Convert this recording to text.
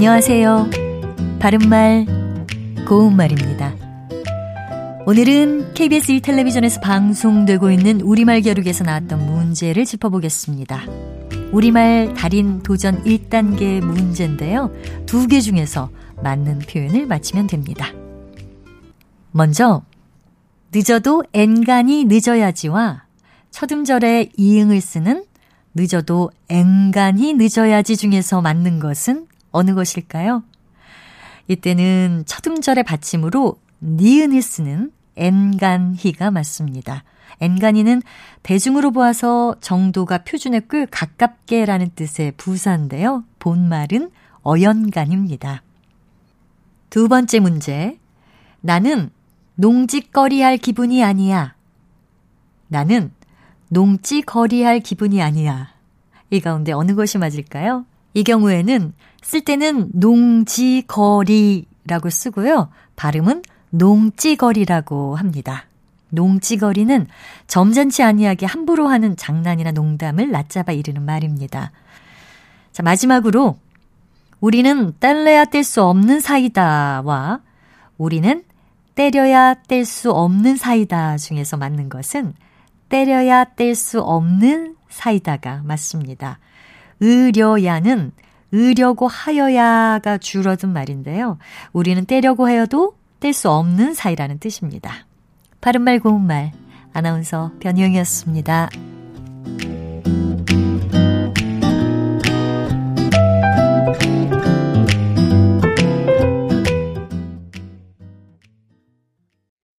안녕하세요. 바른말, 고운말입니다. 오늘은 KBS 1텔레비전에서 방송되고 있는 우리말 겨루기에서 나왔던 문제를 짚어보겠습니다. 우리말 달인 도전 1단계 문제인데요. 두 개 중에서 맞는 표현을 맞히면 됩니다. 먼저, 늦어도 엔간히 늦어야지와 첫 음절에 이응을 쓰는 늦어도 앵간히 늦어야지 중에서 맞는 것은 어느 것일까요? 이때는 첫 음절의 받침으로 니은을 쓰는 엔간히가 맞습니다. 엔간히는 대중으로 보아서 정도가 표준에 꽤 가깝게라는 뜻의 부사인데요. 본말은 어연간입니다. 두 번째 문제. 나는 농지거리할 기분이 아니야. 나는 농지거리할 기분이 아니야. 이 가운데 어느 것이 맞을까요? 이 경우에는 쓸 때는 농지거리라고 쓰고요. 발음은 농지거리라고 합니다. 농지거리는 점잖지 아니하게 함부로 하는 장난이나 농담을 낮잡아 이르는 말입니다. 자, 마지막으로 우리는 뗄래야 뗄 수 없는 사이다와 우리는 때려야 뗄 수 없는 사이다 중에서 맞는 것은 때려야 뗄 수 없는 사이다가 맞습니다. 의려야는 의려고 하여야가 줄어든 말인데요. 우리는 때려고 하여도 뗄 수 없는 사이라는 뜻입니다. 바른말 고운말 아나운서 변희영이었습니다.